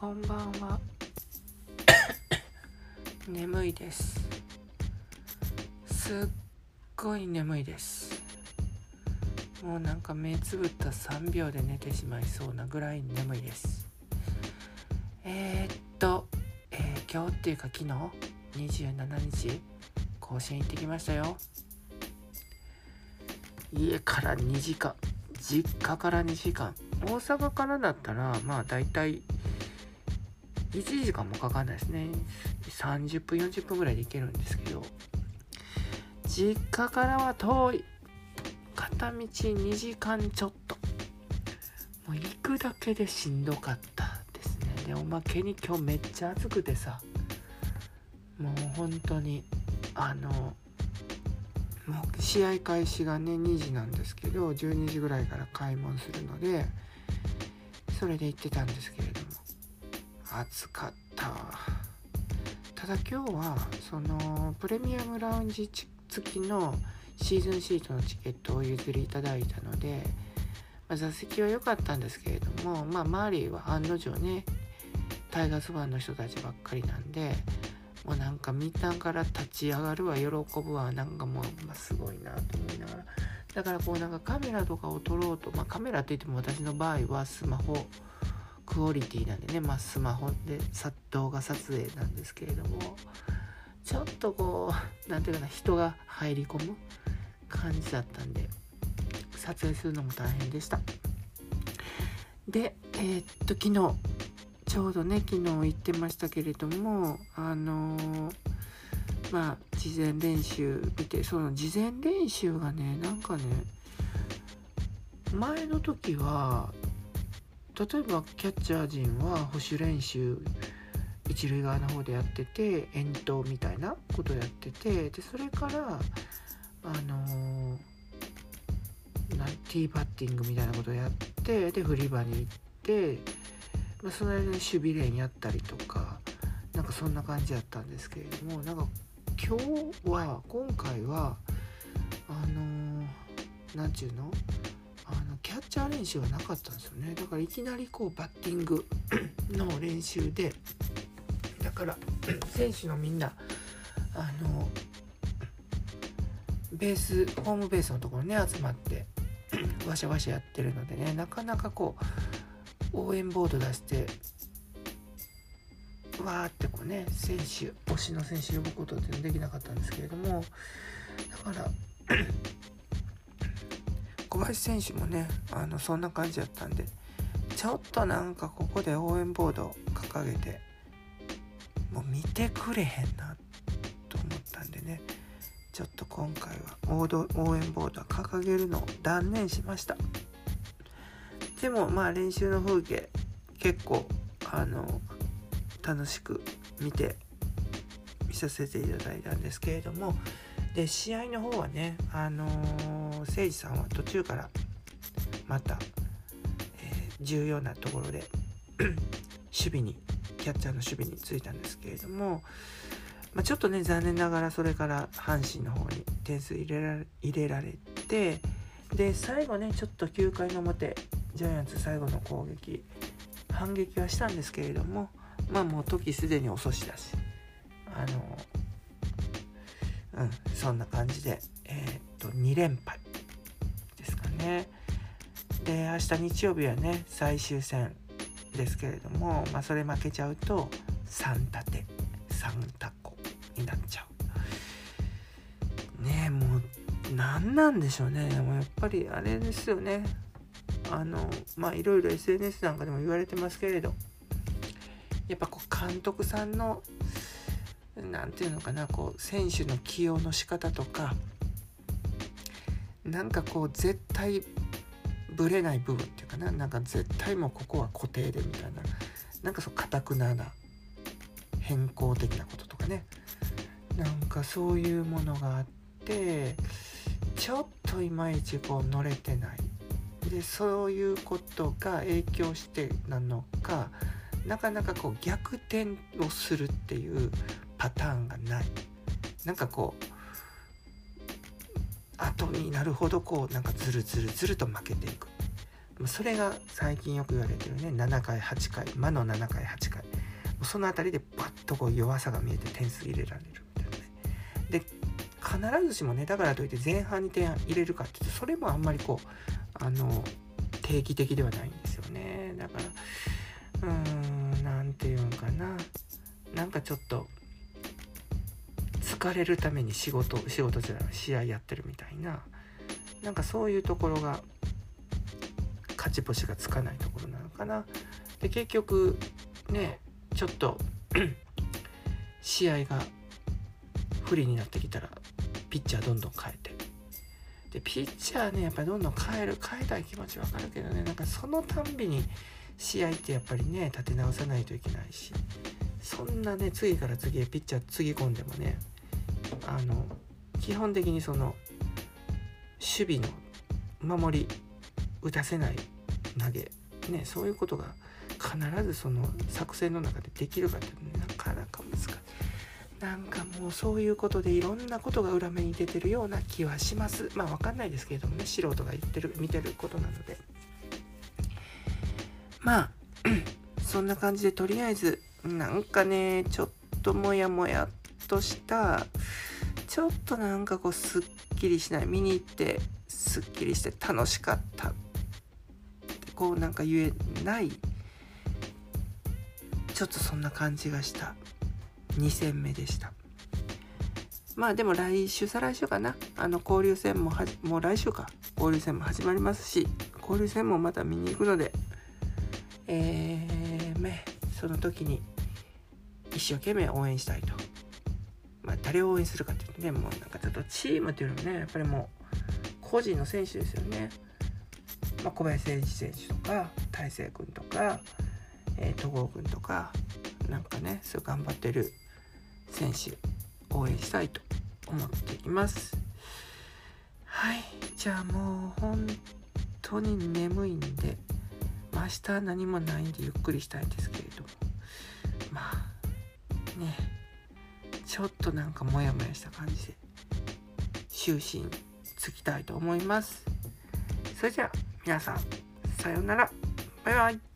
こんばんは。眠いです。すっごい眠いです。もうなんか目つぶった3秒で寝てしまいそうなぐらい眠いです。えー、っと、えー、今日っていうか昨日？27日？甲子園行ってきましたよ。家から2時間。実家から2時間。大阪からだったらまあ大体1時間もかかんないですね。30分40分ぐらいで行けるんですけど。実家からは遠い片道2時間ちょっと。もう行くだけでしんどかったですね。でおまけに今日めっちゃ暑くてさ。もう本当にあのもう試合開始がね2時なんですけど12時ぐらいから開門するのでそれで行ってたんですけれど暑かった。ただ今日はそのプレミアムラウンジ付きのシーズンシートのチケットを譲りいただいたので、まあ、座席は良かったんですけれども、まあ、周りは案の定ねタイガースファンの人たちばっかりなんでもうなんかみんなから立ち上がるわ喜ぶわなんかもう、まあ、すごいなと思いながら。だからこうなんかカメラとかを撮ろうと、まあ、カメラって言っても私の場合はスマホクオリティなんでね、まあ、スマホで動画撮影なんですけれどもちょっとこう何ていうかな人が入り込む感じだったんで撮影するのも大変でした。でえー、っと昨日ちょうどね昨日行ってましたけれどもあのー、まあ事前練習見てその事前練習がねなんかね前の時は例えばキャッチャー陣は保守練習一塁側の方でやってて遠投みたいなことやっててでそれからあのー、ティーパッティングみたいなことをやってで振り場に行ってまあ、その間に守備練やったりとかなんかそんな感じやったんですけれどもなんか今日は今回はあの何、て言うの？キャッチャー練習はなかったんですよね。だからいきなりこうバッティング の練習でだから 選手のみんなあのベースホームベースのところね集まって わしゃわしゃやってるのでねなかなかこう応援ボード出してわーってこうね選手推しの選手呼ぶことっていうのできなかったんですけれどもだから林選手もねあのそんな感じだったんでちょっとなんかここで応援ボード掲げてもう見てくれへんなと思ったんでねちょっと今回は応援ボードは掲げるのを断念しました。でもまあ練習の風景結構あの楽しく見て見させていただいたんですけれどもで試合の方はねあのー、誠司さんは途中からまた、えー、重要なところで 守備にキャッチャーの守備についたんですけれども、まあ、ちょっとね残念ながらそれから阪神の方に点数入れられ入れられてで最後ねちょっと9回の表ジャイアンツ最後の攻撃反撃はしたんですけれどもまあもう時すでに遅しだしあのうんそんな感じでえー、っと2連敗。ね。で明日日曜日はね最終戦ですけれども、まあ、それ負けちゃうと3立て3タコになっちゃう。ねえもう何なんでしょうね。もやっぱりあれですよね。あのまあいろいろ SNS なんかでも言われてますけれど。やっぱこう監督さんの何て言うのかなこう選手の起用の仕方とかなんかこう絶対ぶれない部分っていうかな。なんか絶対もうここは固定でみたいな。なんかそうかたくなな変更的なこととかね。なんかそういうものがあってちょっといまいちこう乗れてない。でそういうことが影響してなのかなかなかこう逆転をするっていうパターンがない。なんかこう後になるほどこうなんかズルズルズルと負けていく。それが最近よく言われてるね7回8回魔の7回8回。その辺りでバッとこう弱さが見えて点数入れられるみたいなね。で必ずしもねだからといって前半に点入れるかっていうとそれもあんまりこうあの定期的ではないんですよね。だからうーん何て言うんかな。なんかちょっと疲れるために仕事仕事じゃない試合やってるみたいな。なんかそういうところが勝ち星がつかないところなのかな。で結局ねちょっと 試合が不利になってきたらピッチャーどんどん変えて。でピッチャーねやっぱりどんどん変える変えたい気持ちわかるけどね。なんかそのたんびに試合ってやっぱりね立て直さないといけないし。そんなね次から次へピッチャーつぎ込んでもねあの基本的にその守備の守り打たせない投げ。ねそういうことが必ずその作戦の中でできるかって、なかなか難しい。なんかもうそういうことでいろんなことが裏目に出てるような気はします。まあ分かんないですけれどもね素人が言ってる見てることなので。まあ そんな感じでとりあえずなんかねちょっとモヤモヤっとしたちょっとなんかこうすっきりしない見に行ってすっきりして楽しかったってこうなんか言えないちょっとそんな感じがした。2戦目でした。まあでも来週再来週かな。あの交流戦ももう来週か。交流戦も始まりますし交流戦もまた見に行くのでえー、その時に一生懸命応援したいと。誰を応援するかっていうとねもうなんかちょっとチームっていうのもねやっぱりもう個人の選手ですよね、まあ、小林誠司選手とか大勢君とかえー、戸郷君とかなんかねそう頑張ってる選手応援したいと思っています。はい。じゃあもう本当に眠いんで明日何もないんでゆっくりしたいんですけれども。まあね。ちょっとなんかモヤモヤした感じで就寝つきたいと思います。それじゃあ皆さんさようなら。バイバイ。